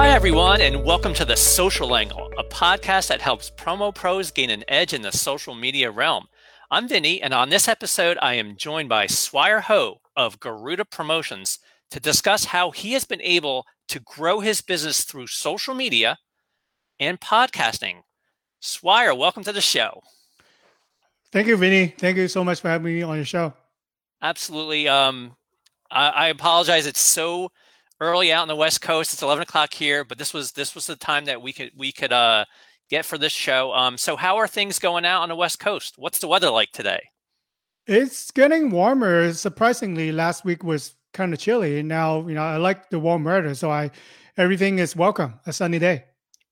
Hi, everyone, and welcome to The Social Angle, a podcast that helps promo pros gain an edge in the social media realm. I'm Vinny, and on this episode, I am joined by Swire Ho of Garuda Promotions to discuss how he has been able to grow his business through social media and podcasting. Swire, welcome to the show. Thank you, Vinny. Thank you so much for having me on your show. Absolutely. Um, I, I apologize. It's so early out on the West Coast. It's 11 o'clock here, but this was this was the time that we could we could uh, get for this show. Um, so how are things going out on the West Coast? What's the weather like today? It's getting warmer. Surprisingly, last week was kind of chilly. Now, you know, I like the warm weather, so I everything is welcome. A sunny day.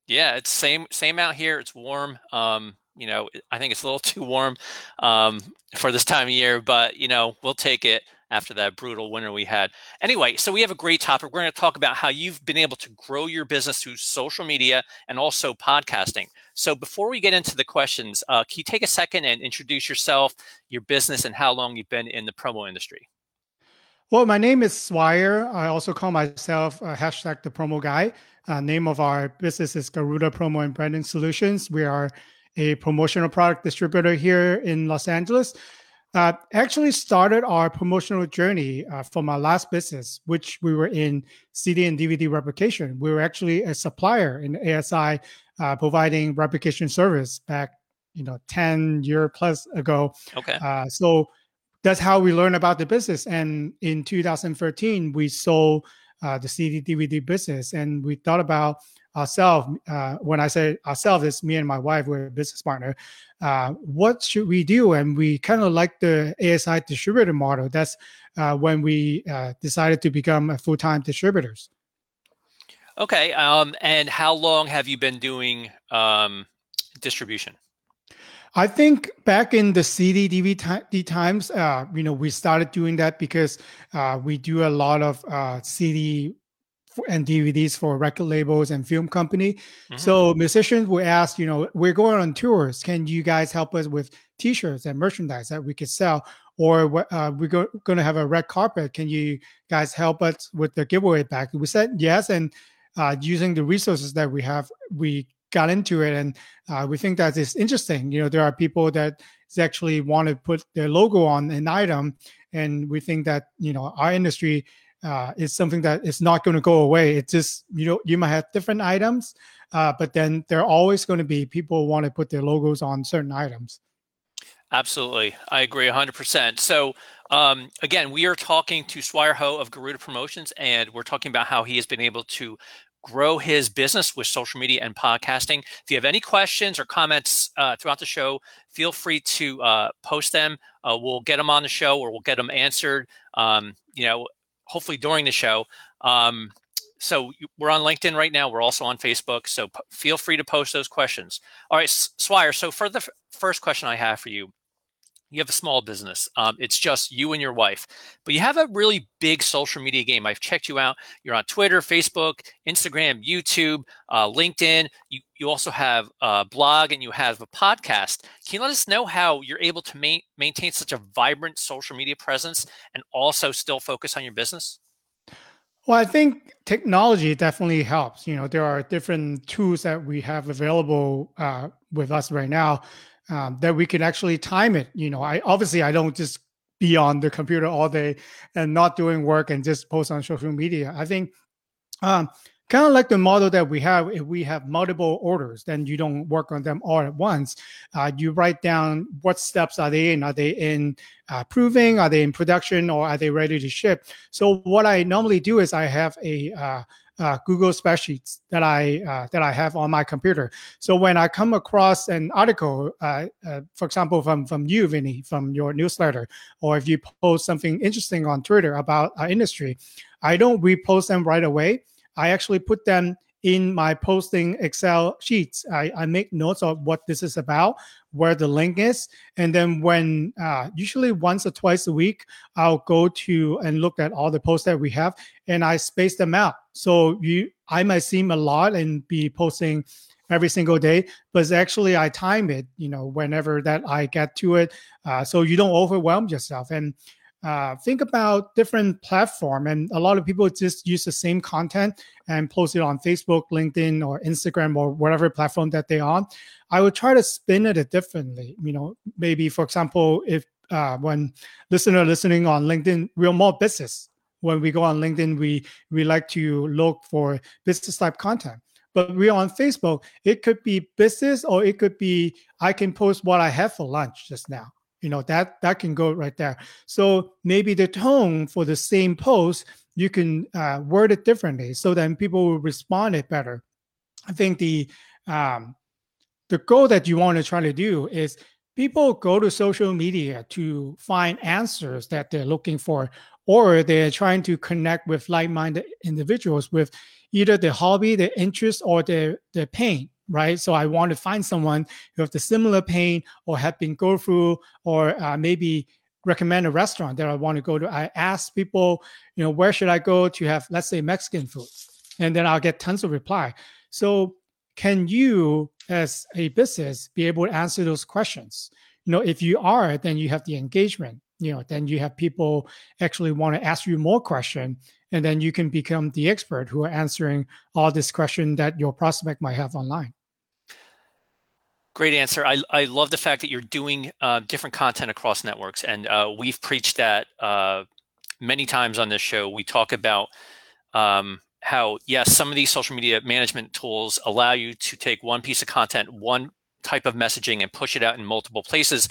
Yeah, it's same same out here. It's warm. Um, you know, I think it's a little too warm um, for this time of year, but you know, we'll take it after that brutal winter we had. Anyway, so we have a great topic. We're going to talk about how you've been able to grow your business through social media and also podcasting. So before we get into the questions, uh, can you take a second and introduce yourself, your business, and how long you've been in the promo industry? Well, my name is Swire. I also call myself uh, hashtag the promo guy. Uh, name of our business is Garuda Promo and Branding Solutions. We are a promotional product distributor here in Los Angeles uh, actually started our promotional journey uh, from our last business, which we were in CD and DVD replication. We were actually a supplier in ASI, uh, providing replication service back, you know, ten year plus ago. Okay. Uh, so that's how we learned about the business. And in 2013, we sold uh, the CD DVD business, and we thought about ourselves. Uh, when I say ourselves, it's me and my wife. We're a business partner. Uh, what should we do? And we kind of like the ASI distributor model. That's uh, when we uh, decided to become full time distributors. Okay. Um, and how long have you been doing um, distribution? I think back in the CD DVD times, uh, you know, we started doing that because uh, we do a lot of uh, CD and DVDs for record labels and film company. Mm-hmm. So musicians will ask, you know, we're going on tours. Can you guys help us with T-shirts and merchandise that we could sell? Or uh, we're go- going to have a red carpet. Can you guys help us with the giveaway bag? We said yes, and uh, using the resources that we have, we got into it, and uh, we think that it's interesting. You know, there are people that actually want to put their logo on an item, and we think that you know our industry uh, is something that is not going to go away. It's just you know you might have different items, uh, but then there are always going to be people want to put their logos on certain items. Absolutely, I agree 100%. So um, again, we are talking to Swire Ho of Garuda Promotions, and we're talking about how he has been able to grow his business with social media and podcasting. If you have any questions or comments uh, throughout the show, feel free to uh, post them. Uh, we'll get them on the show or we'll get them answered. Um, you know, hopefully during the show. Um, so we're on LinkedIn right now. We're also on Facebook. So p- feel free to post those questions. All right, Swire. So for the f- first question I have for you, you have a small business. Um, it's just you and your wife, but you have a really big social media game. I've checked you out. You're on Twitter, Facebook, Instagram, YouTube, uh, LinkedIn. You, you also have a blog and you have a podcast. Can you let us know how you're able to ma- maintain such a vibrant social media presence and also still focus on your business? Well, I think technology definitely helps. You know, there are different tools that we have available uh, with us right now um, that we can actually time it. You know, I obviously I don't just be on the computer all day and not doing work and just post on social media. I think um, kind of like the model that we have. If we have multiple orders, then you don't work on them all at once. Uh, you write down what steps are they in. Are they in uh, proving? Are they in production? Or are they ready to ship? So what I normally do is I have a uh, uh, Google spreadsheets that I uh, that I have on my computer. So when I come across an article, uh, uh, for example, from from you, Vinny, from your newsletter, or if you post something interesting on Twitter about our industry, I don't repost them right away. I actually put them in my posting Excel sheets. I, I make notes of what this is about, where the link is, and then when uh, usually once or twice a week, I'll go to and look at all the posts that we have, and I space them out. So you, I might seem a lot and be posting every single day, but actually I time it, you know, whenever that I get to it, uh, so you don't overwhelm yourself. And uh, think about different platform and a lot of people just use the same content and post it on facebook linkedin or instagram or whatever platform that they're on i would try to spin it differently you know maybe for example if uh, when listener listening on linkedin we're more business. When we go on linkedin we we like to look for business type content. But we're on facebook it could be business or it could be i can post what i have for lunch just now you know that that can go right there. So maybe the tone for the same post you can uh, word it differently so then people will respond it better. I think the um, the goal that you want to try to do is people go to social media to find answers that they're looking for or they're trying to connect with like-minded individuals with either their hobby their interest or their their pain right? So I want to find someone who have the similar pain or have been go through, or uh, maybe recommend a restaurant that I want to go to. I ask people, you know, where should I go to have, let's say, Mexican food, and then I'll get tons of reply. So can you, as a business, be able to answer those questions? You know, if you are, then you have the engagement. You know, then you have people actually want to ask you more question and then you can become the expert who are answering all this question that your prospect might have online Great answer. I, I love the fact that you're doing uh, different content across networks. And uh, we've preached that uh, many times on this show. We talk about um, how, yes, some of these social media management tools allow you to take one piece of content, one type of messaging, and push it out in multiple places.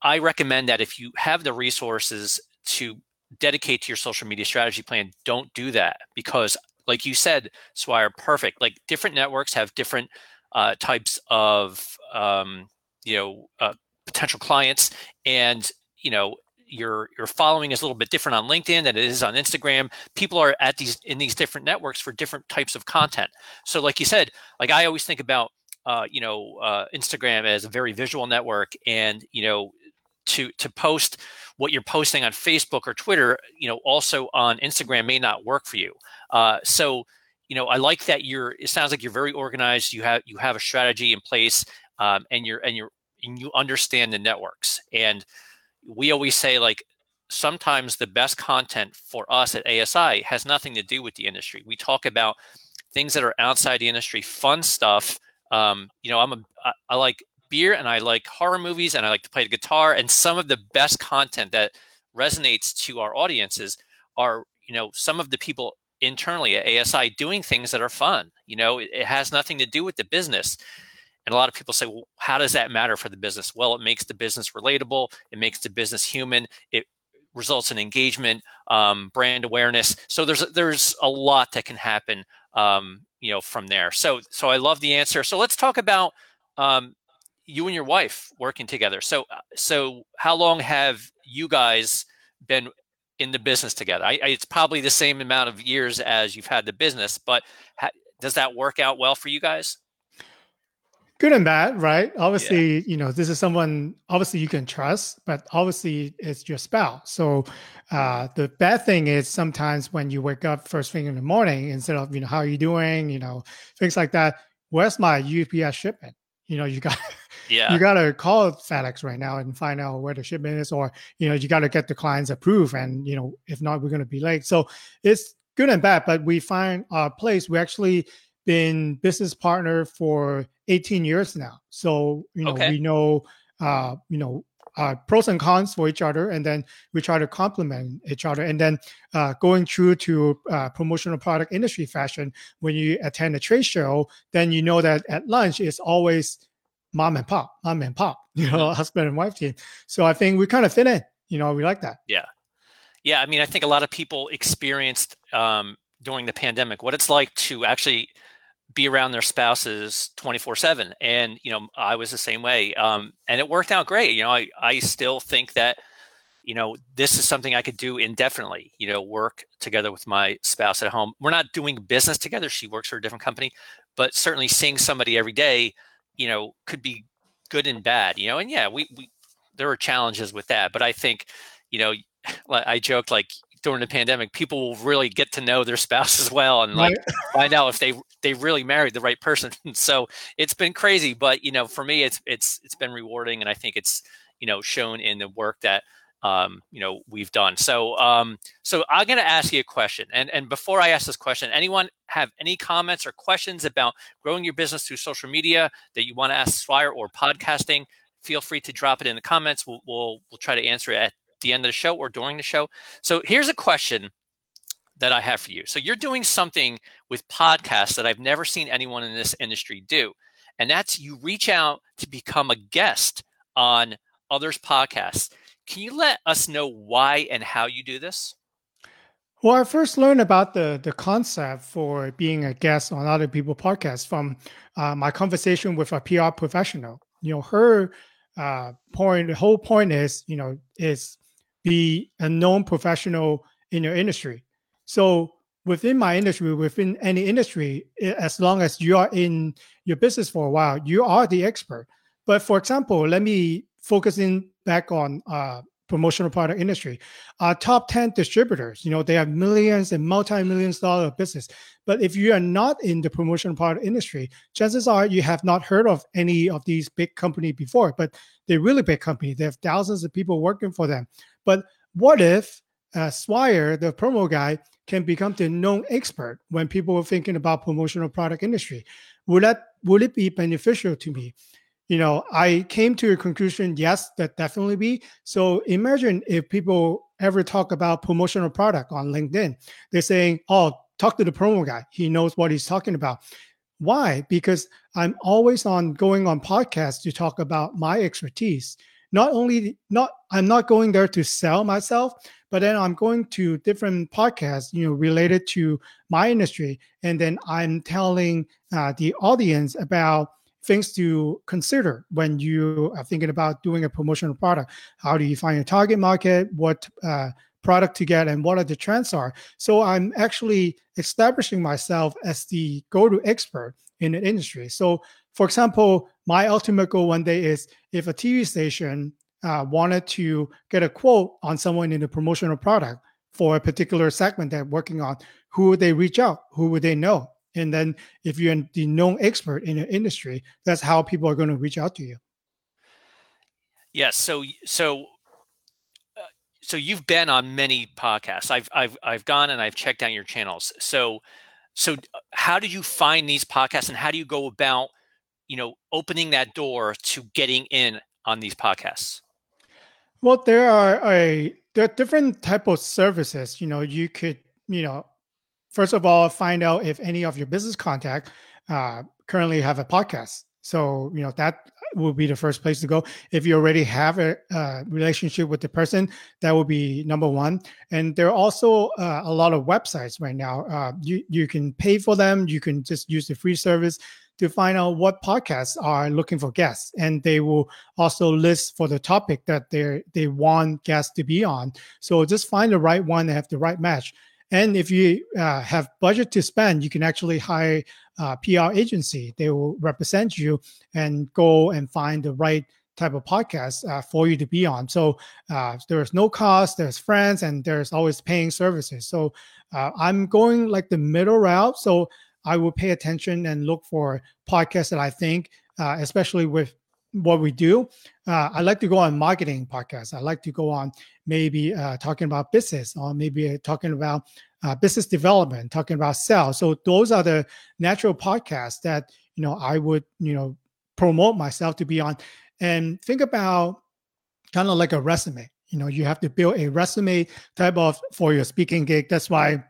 I recommend that if you have the resources to dedicate to your social media strategy plan, don't do that because, like you said, Swire, perfect. Like different networks have different uh, types of um, you know uh, potential clients, and you know your your following is a little bit different on LinkedIn than it is on Instagram. People are at these in these different networks for different types of content. So, like you said, like I always think about uh, you know uh, Instagram as a very visual network, and you know to to post what you're posting on Facebook or Twitter, you know, also on Instagram may not work for you. Uh, so you know, I like that you're. It sounds like you're very organized. You have you have a strategy in place, um, and you're and you're and you understand the networks. And we always say like sometimes the best content for us at ASI has nothing to do with the industry. We talk about things that are outside the industry, fun stuff. Um, you know, I'm a I, I like beer and I like horror movies and I like to play the guitar. And some of the best content that resonates to our audiences are you know some of the people internally at ASI doing things that are fun. You know, it, it, has nothing to do with the business. And a lot of people say, well, how does that matter for the business? Well, it makes the business relatable, it makes the business human, it results in engagement, um, brand awareness. So there's there's a lot that can happen, um, you know, from there. So so I love the answer. So let's talk about um, you and your wife working together. So so how long have you guys been in the business together. I, I, it's probably the same amount of years as you've had the business, but ha, does that work out well for you guys? Good and bad, right? Obviously, yeah. you know, this is someone obviously you can trust, but obviously it's your spouse. So uh, the bad thing is sometimes when you wake up first thing in the morning, instead of, you know, how are you doing, you know, things like that, where's my UPS shipment? You know, you got yeah. you got to call FedEx right now and find out where the shipment is, or you know, you got to get the clients approved, and you know, if not, we're going to be late. So it's good and bad, but we find our place. We actually been business partner for 18 years now, so you know, okay. we know, uh, you know, uh, pros and cons for each other, and then we try to complement each other. And then uh, going through to uh, promotional product industry fashion, when you attend a trade show, then you know that at lunch is always mom and pop, mom and pop, you know, mm-hmm. husband and wife team. So I think we kind of fit in. You know, we like that. Yeah, yeah. I mean, I think a lot of people experienced um, during the pandemic what it's like to actually be around their spouses 24 7 and you know i was the same way um, and it worked out great you know I, I still think that you know this is something i could do indefinitely you know work together with my spouse at home we're not doing business together she works for a different company but certainly seeing somebody every day you know could be good and bad you know and yeah we, we there are challenges with that but i think you know i joked like during the pandemic people will really get to know their spouse as well and like right. find out if they they really married the right person so it's been crazy but you know for me it's it's it's been rewarding and i think it's you know shown in the work that um, you know we've done. So um, so I'm going to ask you a question, and and before I ask this question, anyone have any comments or questions about growing your business through social media that you want to ask Swire or podcasting? Feel free to drop it in the comments. We'll we'll, we'll try to answer it at the end of the show or during the show. So here's a question that I have for you. So you're doing something with podcasts that I've never seen anyone in this industry do, and that's you reach out to become a guest on others' podcasts. Can you let us know why and how you do this? Well, I first learned about the the concept for being a guest on other people podcasts from uh, my conversation with a PR professional. You know, her uh, point, the whole point is, you know, is be a known professional in your industry. So within my industry, within any industry, as long as you are in your business for a while, you are the expert. But for example, let me focus in back on uh, promotional product industry. Uh, top 10 distributors, you know, they have millions and multi-millions dollar business. But if you are not in the promotional product industry, chances are you have not heard of any of these big company before, but they're really big company. They have thousands of people working for them. But what if uh, Swire, the promo guy, can become the known expert when people are thinking about promotional product industry? Would that would it be beneficial to me? You know, I came to a conclusion, yes, that definitely be. So imagine if people ever talk about promotional product on LinkedIn, they're saying, oh, talk to the promo guy. He knows what he's talking about. Why? Because I'm always on going on podcasts to talk about my expertise. Not only not I'm not going there to sell myself, but then I'm going to different podcasts, you know, related to my industry, and then I'm telling uh, the audience about things to consider when you are thinking about doing a promotional product. How do you find your target market? What uh, product to get and what are the trends are. So I'm actually establishing myself as the go-to expert in the industry. So for example, my ultimate goal one day is if a TV station uh, wanted to get a quote on someone in a promotional product for a particular segment they're working on, who would they reach out? Who would they know? And then if you're the known expert in the industry, that's how people are going to reach out to you. Yes. So so uh, so you've been on many podcasts. I've I've I've gone and I've checked out your channels. So so uh, how did you find these podcasts and how do you go about you know opening that door to getting in on these podcasts? Well, there are a there are different type of services. You know, you could you know first of all, find out if any of your business contact uh, currently have a podcast. So, you know, that will be the first place to go. If you already have a, a relationship with the person, that will be number one. And there are also uh, a lot of websites right now. Uh, you, you can pay for them. You can just use the free service to find out what podcasts are looking for guests and they will also list for the topic that they they want guests to be on so just find the right one and have the right match and if you uh, have budget to spend, you can actually hire a PR agency. They will represent you and go and find the right type of podcast uh, for you to be on. So uh, there's no cost, there's friends, and there's always paying services. So uh, I'm going like the middle route. So I will pay attention and look for podcasts that I think, uh, especially with what we do. Uh, I like to go on marketing podcasts. I like to go on maybe uh, talking about business or maybe talking about uh, business development, talking about sales. So those are the natural podcasts that you know I would you know promote myself to be on. And think about kind of like a resume. You know, you have to build a resume type of for your speaking gig. That's why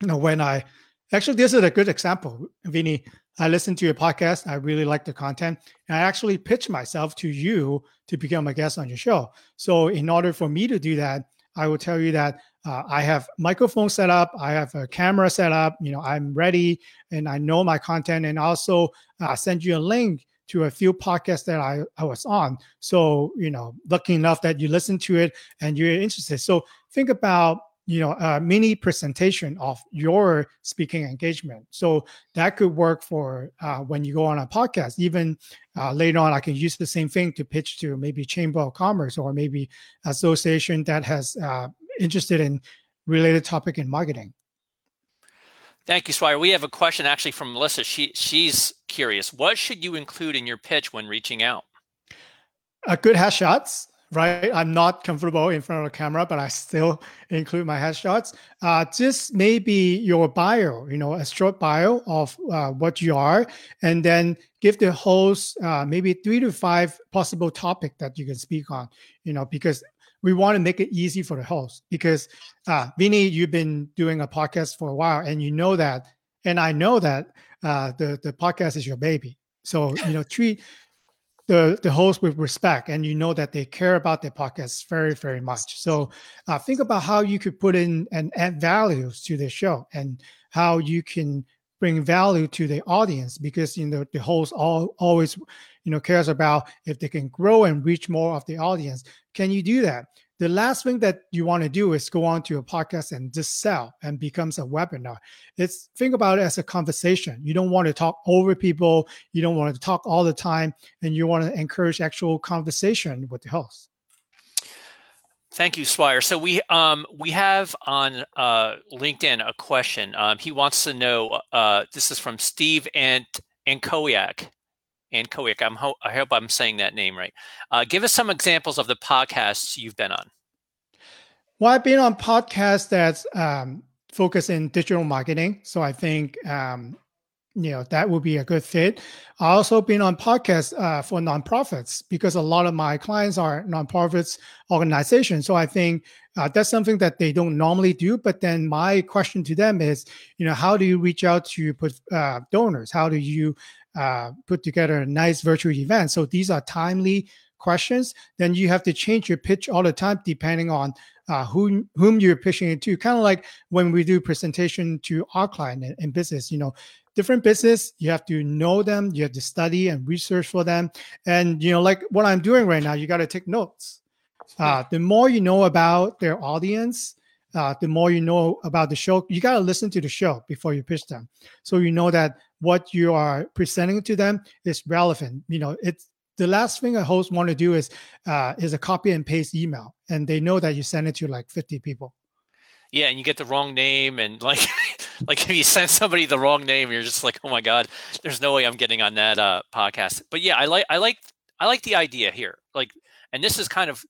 you know when I actually this is a good example, Vinny. I listened to your podcast. I really like the content. And I actually pitched myself to you to become a guest on your show. So, in order for me to do that, I will tell you that uh, I have microphone set up, I have a camera set up. You know, I'm ready, and I know my content. And also, uh, send you a link to a few podcasts that I, I was on. So, you know, lucky enough that you listen to it and you're interested. So, think about you know a mini presentation of your speaking engagement so that could work for uh, when you go on a podcast even uh, later on i can use the same thing to pitch to maybe chamber of commerce or maybe association that has uh, interested in related topic in marketing Thank you, Swire. We have a question actually from Melissa. She she's curious. What should you include in your pitch when reaching out? A good headshots right? I'm not comfortable in front of a camera, but I still include my headshots. Uh, just maybe your bio, you know, a short bio of uh, what you are, and then give the host uh, maybe three to five possible topic that you can speak on, you know, because we want to make it easy for the host. Because uh, Vinny, you've been doing a podcast for a while, and you know that, and I know that uh, the the podcast is your baby. So you know, treat the the host with respect and you know that they care about their podcast very very much. So uh, think about how you could put in and add values to the show and how you can bring value to the audience because you know the host all, always you know cares about if they can grow and reach more of the audience. Can you do that the last thing that you want to do is go on to a podcast and just sell and becomes a webinar. It's think about it as a conversation. You don't want to talk over people. You don't want to talk all the time, and you want to encourage actual conversation with the host. Thank you, Swire. So we um, we have on uh, LinkedIn a question. Um, he wants to know. Uh, this is from Steve and and Koyak and Kowick. I'm ho- I hope I'm saying that name right. Uh, give us some examples of the podcasts you've been on. Well, I've been on podcasts that um, focus in digital marketing, so I think um, you know that would be a good fit. I also been on podcasts uh, for nonprofits because a lot of my clients are nonprofits organizations. So I think uh, that's something that they don't normally do. But then my question to them is, you know, how do you reach out to put uh, donors? How do you uh, put together a nice virtual event. So these are timely questions. Then you have to change your pitch all the time depending on uh, who, whom you're pitching it to. Kind of like when we do presentation to our client in, in business, you know, different business you have to know them you have to study and research for them and you know like what i'm doing right now you got to take notes uh, the more you know about their audience uh, the more you know about the show you got to listen to the show before you pitch them so you know that what you are presenting to them is relevant. You know, it's the last thing a host want to do is uh, is a copy and paste email, and they know that you send it to like 50 people. Yeah, and you get the wrong name, and like like if you send somebody the wrong name, you're just like, oh my god, there's no way I'm getting on that uh, podcast. But yeah, I like I like I like the idea here. Like, and this is kind of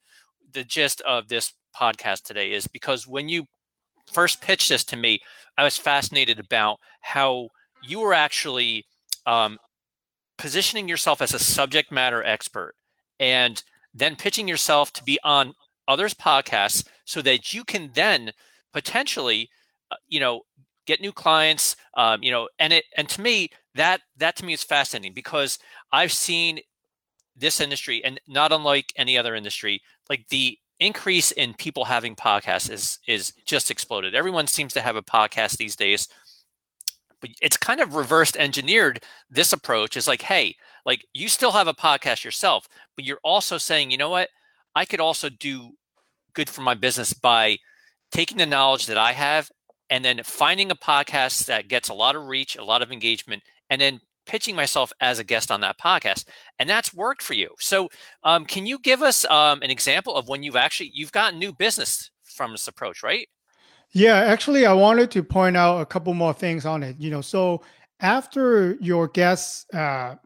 the gist of this podcast today is because when you first pitched this to me, I was fascinated about how you were actually um, positioning yourself as a subject matter expert and then pitching yourself to be on others' podcasts so that you can then potentially, uh, you know, get new clients. Um, you know, and it and to me that that to me is fascinating because I've seen this industry and not unlike any other industry, like the increase in people having podcasts is is just exploded. Everyone seems to have a podcast these days but it's kind of reversed engineered this approach is like hey like you still have a podcast yourself but you're also saying you know what i could also do good for my business by taking the knowledge that i have and then finding a podcast that gets a lot of reach a lot of engagement and then pitching myself as a guest on that podcast and that's worked for you so um, can you give us um, an example of when you've actually you've gotten new business from this approach right yeah, actually, I wanted to point out a couple more things on it. You know, so after your guests uh,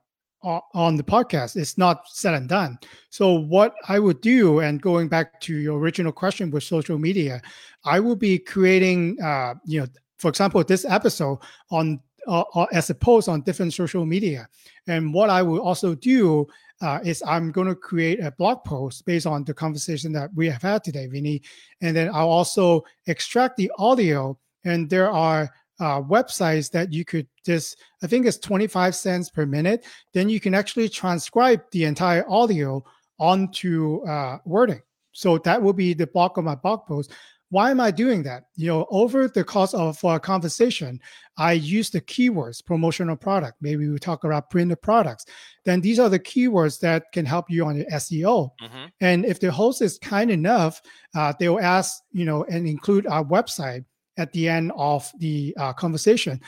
on the podcast, it's not said and done. So, what I would do, and going back to your original question with social media, I will be creating, uh, you know, for example, this episode on uh, uh as a post on different social media. And what I will also do uh, is I'm going to create a blog post based on the conversation that we have had today, Vinny. And then I'll also extract the audio. And there are uh, websites that you could just, I think it's 25 cents per minute. Then you can actually transcribe the entire audio onto uh, wording. So that will be the bulk of my blog post. Why am I doing that? You know, over the course of our conversation, I use the keywords promotional product. Maybe we talk about printed products. Then these are the keywords that can help you on your SEO. Mm-hmm. And if the host is kind enough, uh, they'll ask, you know, and include our website at the end of the uh, conversation.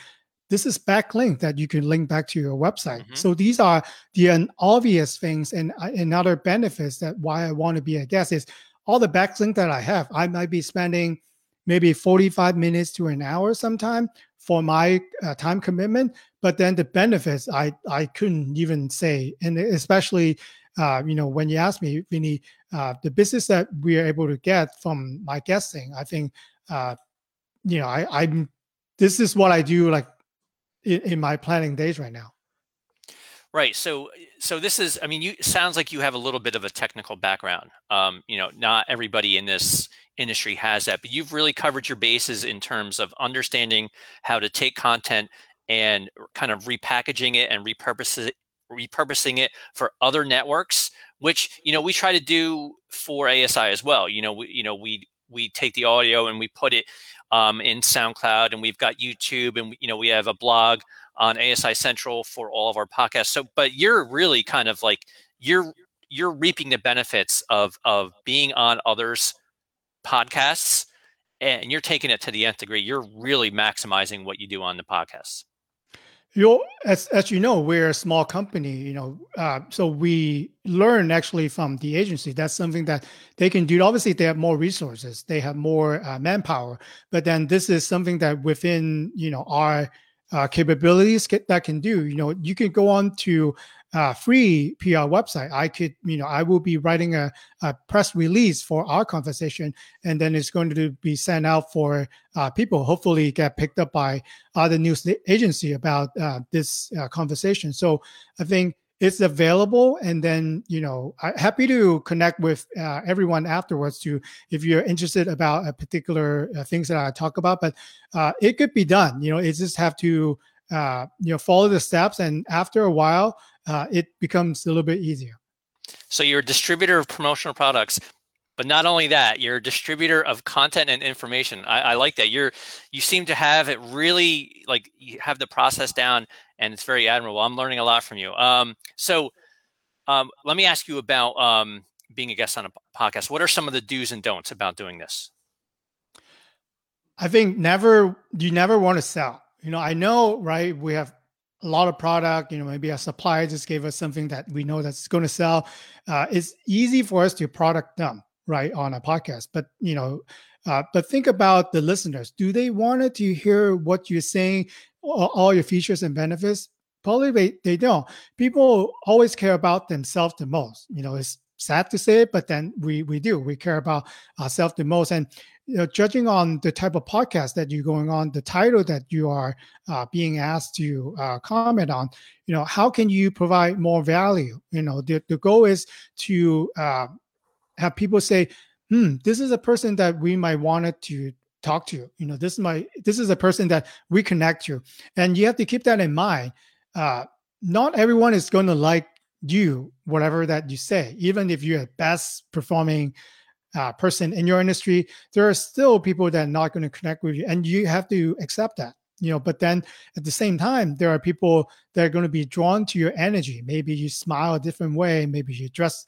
This is backlink that you can link back to your website. Mm-hmm. So these are the obvious things and, uh, and other benefits that why I want to be a guest is all the backlink that I have, I might be spending maybe 45 minutes to an hour sometime for my uh, time commitment. But then the benefits, I, I couldn't even say. And especially uh, you know, when you ask me, Vinny, uh, the business that we are able to get from my guessing I think, uh, you know, I, I'm, this is what I do like in, in my planning days right now. Right. So, so this is. I mean, you sounds like you have a little bit of a technical background. Um, you know, not everybody in this industry has that, but you've really covered your bases in terms of understanding how to take content and kind of repackaging it and repurpose it, repurposing it for other networks. Which you know we try to do for ASI as well. You know, we you know we we take the audio and we put it um, in SoundCloud, and we've got YouTube, and you know we have a blog on ASI Central for all of our podcasts. So, but you're really kind of like you're you're reaping the benefits of of being on others' podcasts, and you're taking it to the nth degree. You're really maximizing what you do on the podcasts. You as as you know, we're a small company. You know, uh, so we learn actually from the agency. That's something that they can do. Obviously, they have more resources, they have more uh, manpower, but then this is something that within you know our uh, capabilities that can do. You know, you can go on to uh, free PR website. I could, you know, I will be writing a, a, press release for our conversation, and then it's going to be sent out for uh, people. Hopefully, get picked up by other news agency about uh, this uh, conversation. So I think it's available and then you know I'm happy to connect with uh, everyone afterwards to if you're interested about a particular uh, things that i talk about but uh, it could be done you know it just have to uh, you know follow the steps and after a while uh, it becomes a little bit easier. So you're a distributor of promotional products but not only that you're a distributor of content and information. I, I like that. You're you seem to have it really like you have the process down and it's very admirable. I'm learning a lot from you. Um, so um, let me ask you about um, being a guest on a podcast. What are some of the do's and don'ts about doing this? I think never you never want to sell. You know, I know, right? We have a lot of product. You know, maybe a supplier just gave us something that we know that's going to sell. Uh, it's easy for us to product dump, right, on a podcast. But you know, uh, but think about the listeners. Do they want to hear what you're saying, all your features and benefits? Probably they, they don't. People always care about themselves the most. You know, it's sad to say but then we we do. We care about ourselves the most. And you know, judging on the type of podcast that you're going on, the title that you are uh, being asked to uh, comment on, you know, how can you provide more value? You know, the, the goal is to uh, have people say, hmm, this is a person that we might wanted to talk to. You You know, this is my this is a person that we connect to, and you have to keep that in mind. Uh, not everyone is going to like you, whatever that you say, even if you're the best performing uh, person in your industry. There are still people that are not going to connect with you, and you have to accept that you know but then at the same time there are people that are going to be drawn to your energy maybe you smile a different way maybe you dress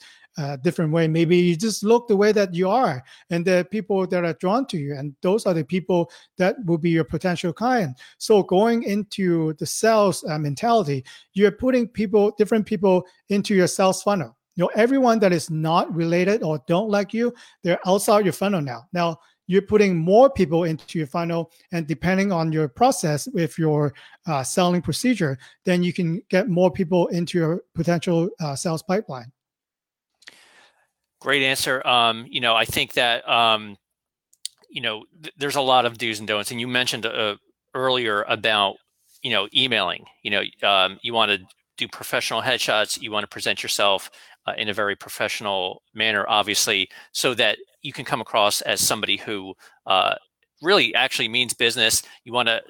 different way. Maybe you just look the way that you are, and the people that are drawn to you, and those are the people that will be your potential client. So going into the sales uh, mentality, you're putting people, different people, into your sales funnel. You know, everyone that is not related or don't like you, they're outside your funnel now. Now you're putting more people into your funnel and depending on your process with your uh, selling procedure then you can get more people into your potential uh, sales pipeline Great answer. Um, you know, I think that um, you know th- there's a lot of do's and don'ts, and you mentioned uh, earlier about you know emailing. You know, um, you want to do professional headshots. You want to present yourself uh, in a very professional manner, obviously, so that you can come across as somebody who uh, really actually means business. You want to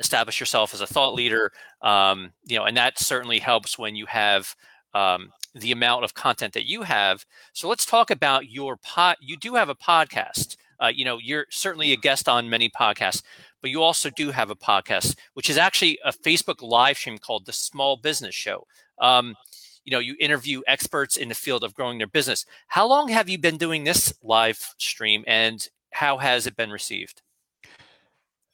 establish yourself as a thought leader. Um, you know, and that certainly helps when you have um, the amount of content that you have. So let's talk about your pod. You do have a podcast. Uh, you know, you're certainly a guest on many podcasts, but you also do have a podcast, which is actually a Facebook live stream called the Small Business Show. Um, you know, you interview experts in the field of growing their business. How long have you been doing this live stream, and how has it been received?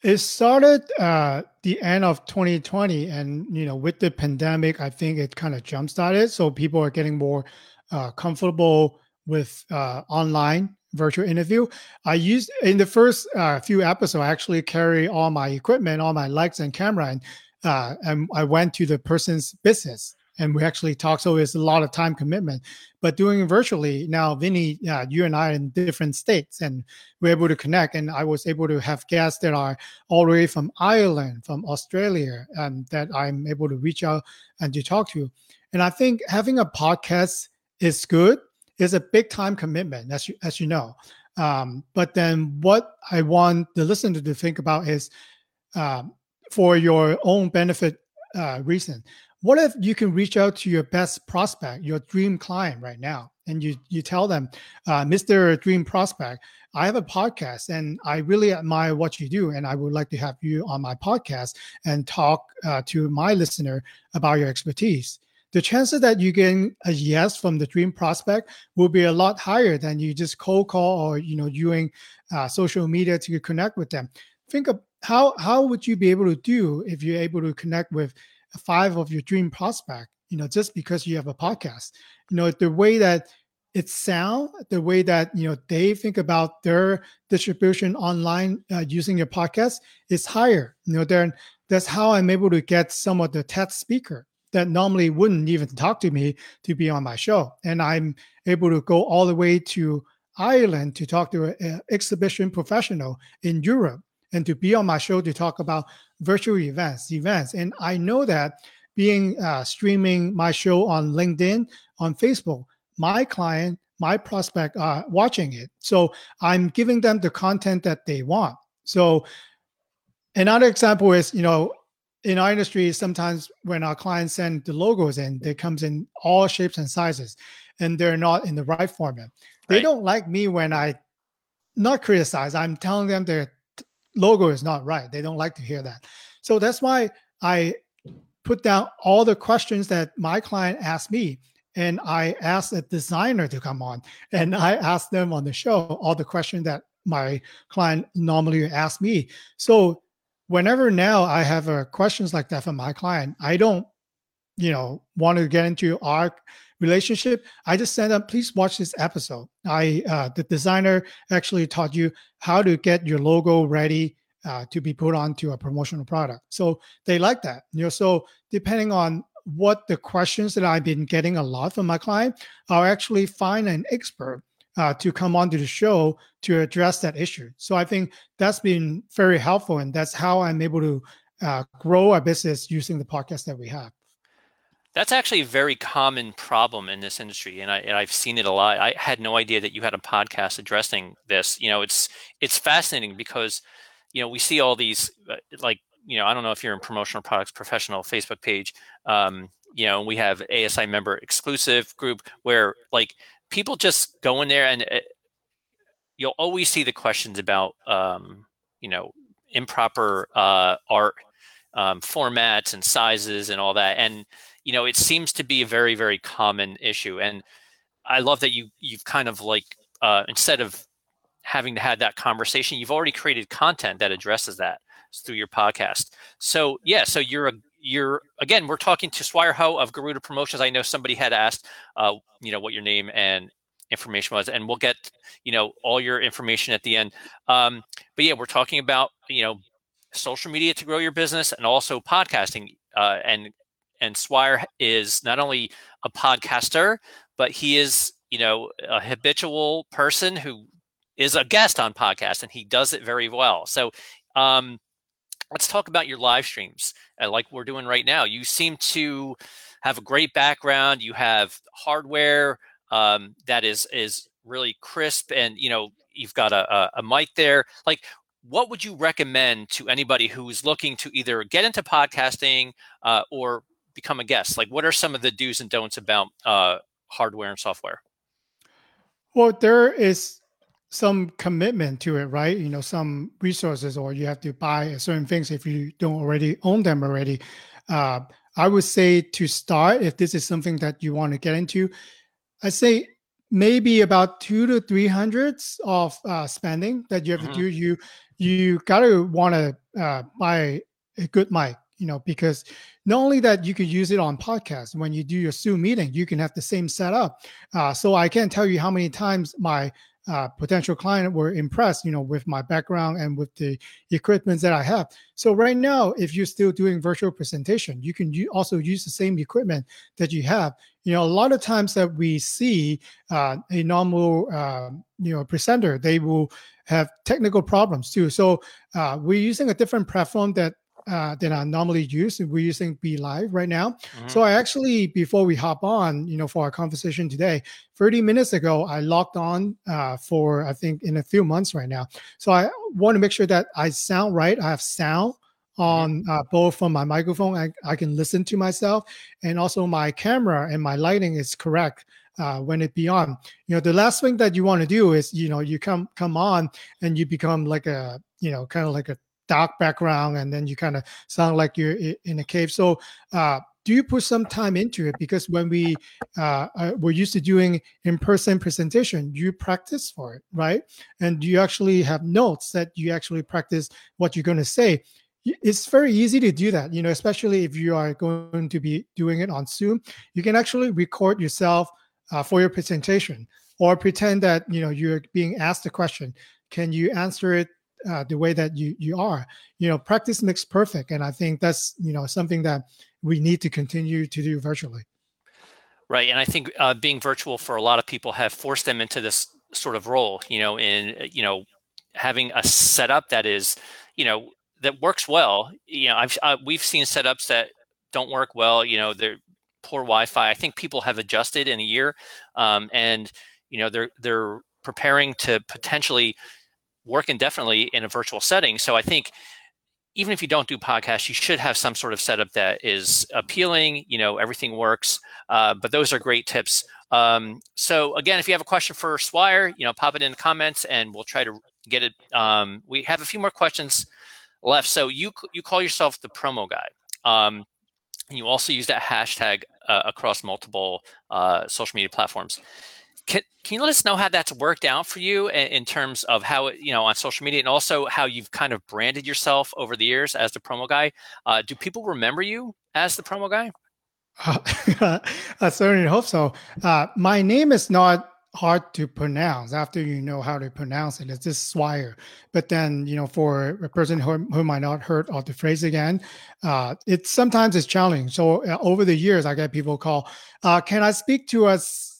It started uh, the end of 2020, and you know, with the pandemic, I think it kind of jump started. So people are getting more uh, comfortable with uh, online virtual interview. I used in the first uh, few episodes, I actually carry all my equipment, all my lights and camera, and uh, and I went to the person's business and we actually talk. So it's a lot of time commitment. But doing virtually now, Vinny, uh, you and I are in different states, and we're able to connect. And I was able to have guests that are all the way from Ireland, from Australia, and that I'm able to reach out and to talk to. And I think having a podcast is good. It's a big time commitment, as you as you know. Um, but then what I want the listener to think about is um, for your own benefit uh, reason. What if you can reach out to your best prospect, your dream client right now, and you you tell them, uh, Mr. Dream Prospect, I have a podcast and I really admire what you do, and I would like to have you on my podcast and talk uh, to my listener about your expertise the chances that you get a yes from the dream prospect will be a lot higher than you just cold call or you know using uh, social media to connect with them. Think of how how would you be able to do if you're able to connect with five of your dream prospect? You know, just because you have a podcast. You know, the way that it sound, the way that you know they think about their distribution online uh, using your podcast is higher. You know, then that's how I'm able to get some of the TED speaker that normally wouldn't even talk to me to be on my show. And I'm able to go all the way to Ireland to talk to an exhibition professional in Europe and to be on my show to talk about virtual events, events. And I know that being uh, streaming my show on LinkedIn, on Facebook, my client, my prospect are watching it. So I'm giving them the content that they want. So another example is, you know, in our industry, sometimes when our clients send the logos in, they comes in all shapes and sizes, and they're not in the right format. They right. don't like me when I not criticize. I'm telling them their logo is not right. They don't like to hear that. So that's why I put down all the questions that my client asked me. And I asked a designer to come on and I asked them on the show all the questions that my client normally ask me. So whenever now I have uh, questions like that from my client, I don't, you know, want to get into our relationship. I just send them, please watch this episode. I, uh, the designer actually taught you how to get your logo ready uh, to be put onto a promotional product. So they like that. You know, so depending on what the questions that I've been getting a lot from my client, I'll actually find an expert uh, to come onto the show to address that issue. So I think that's been very helpful, and that's how I'm able to uh, grow our business using the podcast that we have. That's actually a very common problem in this industry, and, I, and I've seen it a lot. I had no idea that you had a podcast addressing this. You know, it's it's fascinating because you know we see all these uh, like you know I don't know if you're in promotional products professional Facebook page. Um, you know, we have ASI member exclusive group where like people just go in there and it, eh, you'll always see the questions about um, you know improper uh, art um, formats and sizes and all that and you know it seems to be a very very common issue and i love that you you've kind of like uh, instead of having to have that conversation you've already created content that addresses that through your podcast. So yeah so you're a you're again we're talking to swire ho of garuda promotions. I know somebody had asked uh, you know what your name and information was and we'll get you know all your information at the end. Um, but yeah we're talking about you know social media to grow your business and also podcasting uh, and and swire is not only a podcaster but he is you know a habitual person who is a guest on podcast and he does it very well. So um, let's talk about your live streams uh, like we're doing right now. You seem to have a great background. You have hardware um, that is is really crisp and you know you've got a, a, a mic there. Like what would you recommend to anybody who's looking to either get into podcasting uh, or become a guest like what are some of the do's and don'ts about uh, hardware and software well there is some commitment to it, right? You know, some resources, or you have to buy certain things if you don't already own them already. Uh, I would say to start, if this is something that you want to get into, I say maybe about two to three hundreds of uh, spending that you have mm-hmm. to do. You you gotta want to uh, buy a good mic, you know, because not only that you could use it on podcast when you do your Zoom meeting, you can have the same setup. Uh, so I can't tell you how many times my uh, potential client were impressed, you know, with my background and with the equipment that I have. So right now, if you're still doing virtual presentation, you can also use the same equipment that you have. You know, a lot of times that we see uh, a normal, uh, you know, presenter, they will have technical problems too. So uh, we're using a different platform that uh, than I normally use. We're using BeLive right now. Mm-hmm. So I actually, before we hop on, you know, for our conversation today, 30 minutes ago, I logged on uh, for I think in a few months right now. So I want to make sure that I sound right. I have sound mm-hmm. on uh, both from my microphone. I, I can listen to myself, and also my camera and my lighting is correct. Uh, when it be on, you know, the last thing that you want to do is, you know, you come come on and you become like a, you know, kind of like a dark background and then you kind of sound like you're in a cave. So uh, do you put some time into it? Because when we uh, uh, we're used to doing in-person presentation you practice for it right? And you actually have notes that you actually practice what you're going to say it's very easy to do that you know especially if you are going to be doing it on zoom. You can actually record yourself uh, for your presentation or pretend that you know you're being asked a question. Can you answer it uh, the way that you you are. You know, practice makes perfect, and I think that's you know something that we need to continue to do virtually. Right, and I think uh, being virtual for a lot of people have forced them into this sort of role. You know, in you know having a setup that is you know that works well. You know, I've uh, we've seen setups that don't work well. You know, they're poor Wi-Fi. I think people have adjusted in a year, um, and you know they're they're preparing to potentially work indefinitely in a virtual setting. So I think even if you don't do podcasts, you should have some sort of setup that is appealing. You know, everything works. Uh, but those are great tips. Um, so again, if you have a question for Swire, you know, pop it in the comments, and we'll try to get it. Um, we have a few more questions left. So you you call yourself the promo guy. Um, and you also use that hashtag uh, across multiple uh, social media platforms. Can, can you let us know how that's worked out for you in, in terms of how you know on social media and also how you've kind of branded yourself over the years as the promo guy? Uh, do people remember you as the promo guy? Uh, I certainly hope so. Uh, my name is not hard to pronounce after you know how to pronounce it. It's just Swire. But then, you know, for a person who, who might not heard of the phrase again, uh, it sometimes it's challenging. So uh, over the years, I get people call, uh, can I speak to us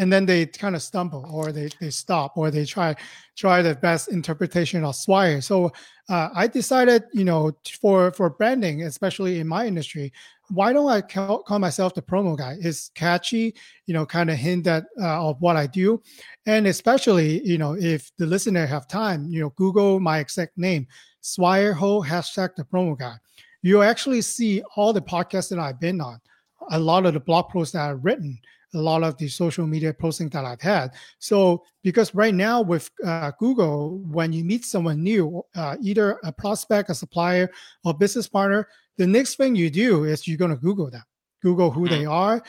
and then they kind of stumble or they, they stop or they try try the best interpretation of swire. So uh, i decided you know for for branding especially in my industry why don't i call, myself the promo guy? It's catchy you know kind of hint that uh, of what i do. And especially you know if the listener have time you know google my exact name swire ho hashtag the promo guy. You actually see all the podcasts that i've been on a lot of the blog posts that i've written a lot of the social media posting that I've had. So because right now with uh, Google, when you meet someone new, uh, either a prospect, a supplier, or business partner, the next thing you do is you're going to Google them, Google who they mm. are.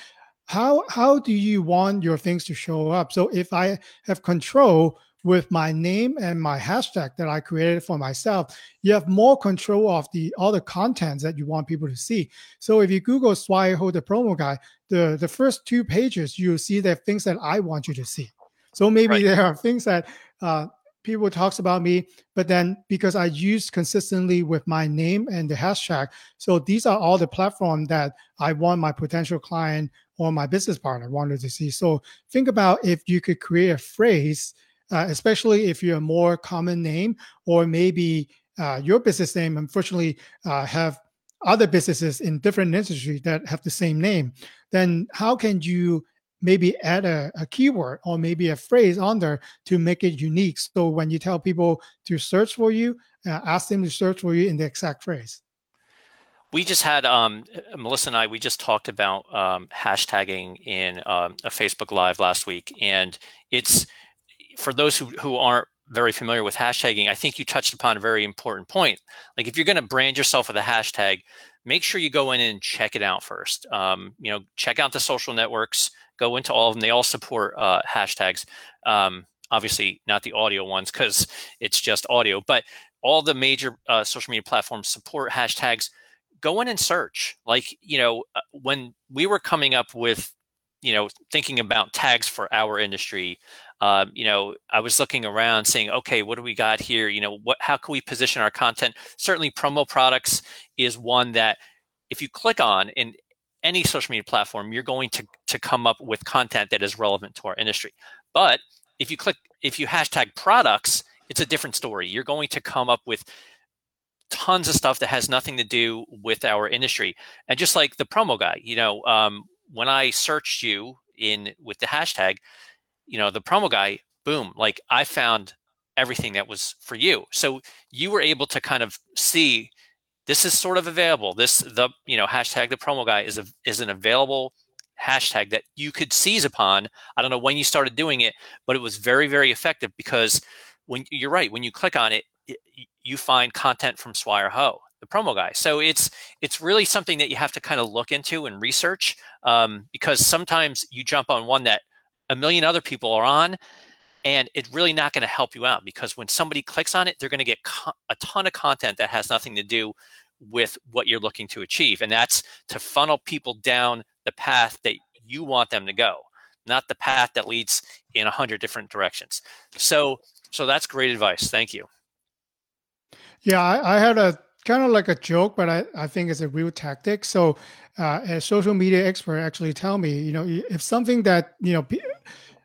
How how do you want your things to show up? So if I have control with my name and my hashtag that I created for myself, you have more control of the other contents that you want people to see. So if you Google Swire Ho the promo guy, the, the first two pages, you'll see the things that I want you to see. So maybe right. there are things that uh, people talks about me, but then because I use consistently with my name and the hashtag, so these are all the platform that I want my potential client or my business partner wanted to see. So think about if you could create a phrase uh, especially if you're a more common name or maybe uh, your business name unfortunately uh, have other businesses in different industries that have the same name then how can you maybe add a, a, keyword or maybe a phrase on there to make it unique? So when you tell people to search for you uh, ask them to search for you in the exact phrase. We just had um, melissa and i we just talked about um, hashtagging in um, a facebook live last week and it's for those who, who aren't very familiar with hashtagging, I think you touched upon a very important point. Like if you're going to brand yourself with a hashtag, make sure you go in and check it out first. Um, you know, check out the social networks, go into all of them. They all support uh, hashtags. Um, obviously, not the audio ones because it's just audio, but all the major uh, social media platforms support hashtags. Go in and search. Like you know, uh, when we were coming up with, you know, thinking about tags for our industry, um, you know, I was looking around saying, okay, what do we got here? You know, what, how can we position our content? Certainly promo products is one that if you click on in any social media platform, you're going to, to come up with content that is relevant to our industry. But if you click, if you hashtag products, it's a different story. You're going to come up with tons of stuff that has nothing to do with our industry. And just like the promo guy, you know, um, when I searched you in with the hashtag, you know, the promo guy, boom, like I found everything that was for you. So you were able to kind of see this is sort of available. This the you know hashtag the promo guy is a is an available hashtag that you could seize upon. I don't know when you started doing it, but it was very very effective because when you're right when you click on it, it you find content from Swire Ho, the promo guy. So it's it's really something that you have to kind of look into and research um, because sometimes you jump on one that a million other people are on and it's really not going to help you out because when somebody clicks on it they're going to get co- a ton of content that has nothing to do with what you're looking to achieve and that's to funnel people down the path that you want them to go not the path that leads in a hundred different directions. So so that's great advice. Thank you. Yeah i, I had a kind of like a joke but i, I think it's a real tactic. So uh, a social media expert actually tell me you know if something that you know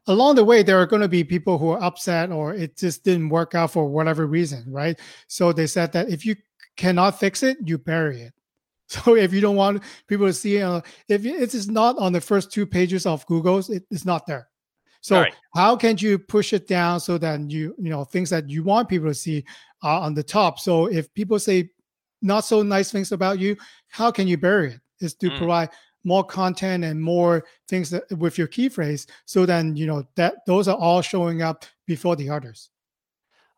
along the way there are going to be people who are upset or it just didn't work out for whatever reason right? So they said that if you cannot fix it you bury it. So if you don't want people to see uh, if it is not on the first two pages of google's it, it's not there. So right. how can you push it down so that you you know things that you want people to see are on the top? So if people say not so nice things about you how can you bury it? Is to mm. provide more content and more things that, with your key phrase so then you know that those are all showing up before the others.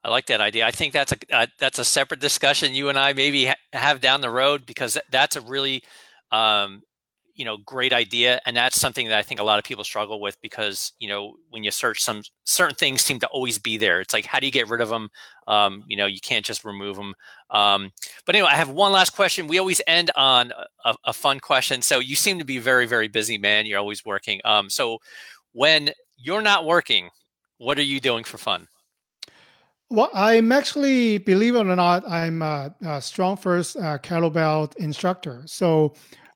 I like that idea. I think that's a uh, that's a separate discussion you and i maybe ha- have down the road because that's a really um, you know great idea and that's something that i think a lot of people struggle with because you know when you search some certain things seem to always be there. It's like how do you get rid of them um, you know you can't just remove them um, but anyway i have one last question. We always end on a, a, fun question so you seem to be very very busy man. You're always working. Um, so when you're not working what are you doing for fun? Well, I'm actually, believe it or not, I'm a, a first uh, kettlebell instructor. So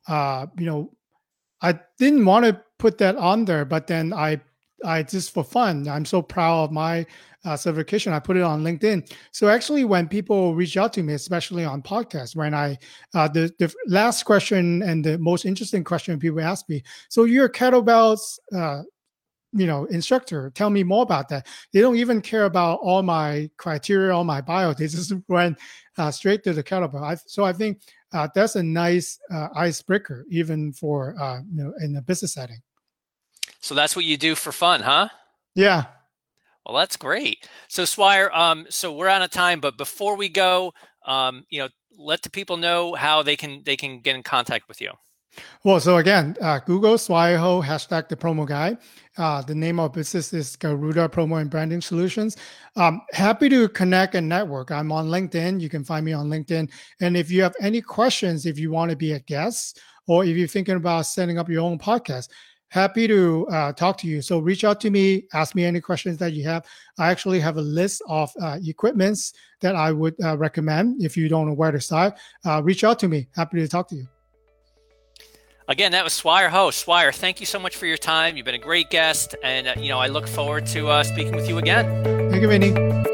uh, you know, I didn't want to put that on there, but then I, I just for fun, I'm so proud of my uh, certification. I put it on LinkedIn. So actually, when people reach out to me, especially on podcasts, when I uh, the the last question and the most interesting question people ask me, so you're kettlebells, uh, you know, instructor. Tell me more about that. They don't even care about all my criteria, all my bio. They just went uh, straight to the kettlebell. I, so I think uh, that's a nice uh, icebreaker, even for uh, you know in a business setting. So that's what you do for fun, huh? Yeah. Well, that's great. So Swire, um, so we're out of time, but before we go, um, you know, let the people know how they can they can get in contact with you. Well, so again, uh, Google SwireHo hashtag the promo guy. Uh, the name of business is Garuda Promo and Branding Solutions. Um, happy to connect and network. I'm on LinkedIn. You can find me on LinkedIn. And if you have any questions, if you want to be a guest, or if you're thinking about setting up your own podcast, happy to uh, talk to you. So reach out to me, ask me any questions that you have. I actually have a list of uh, equipments that I would uh, recommend if you don't know where to start. Uh, reach out to me. Happy to talk to you. Again, that was Swire Ho. Swire, thank you so much for your time. You've been a great guest, and uh, you know I look forward to uh, speaking with you again. Thank you, Vinny.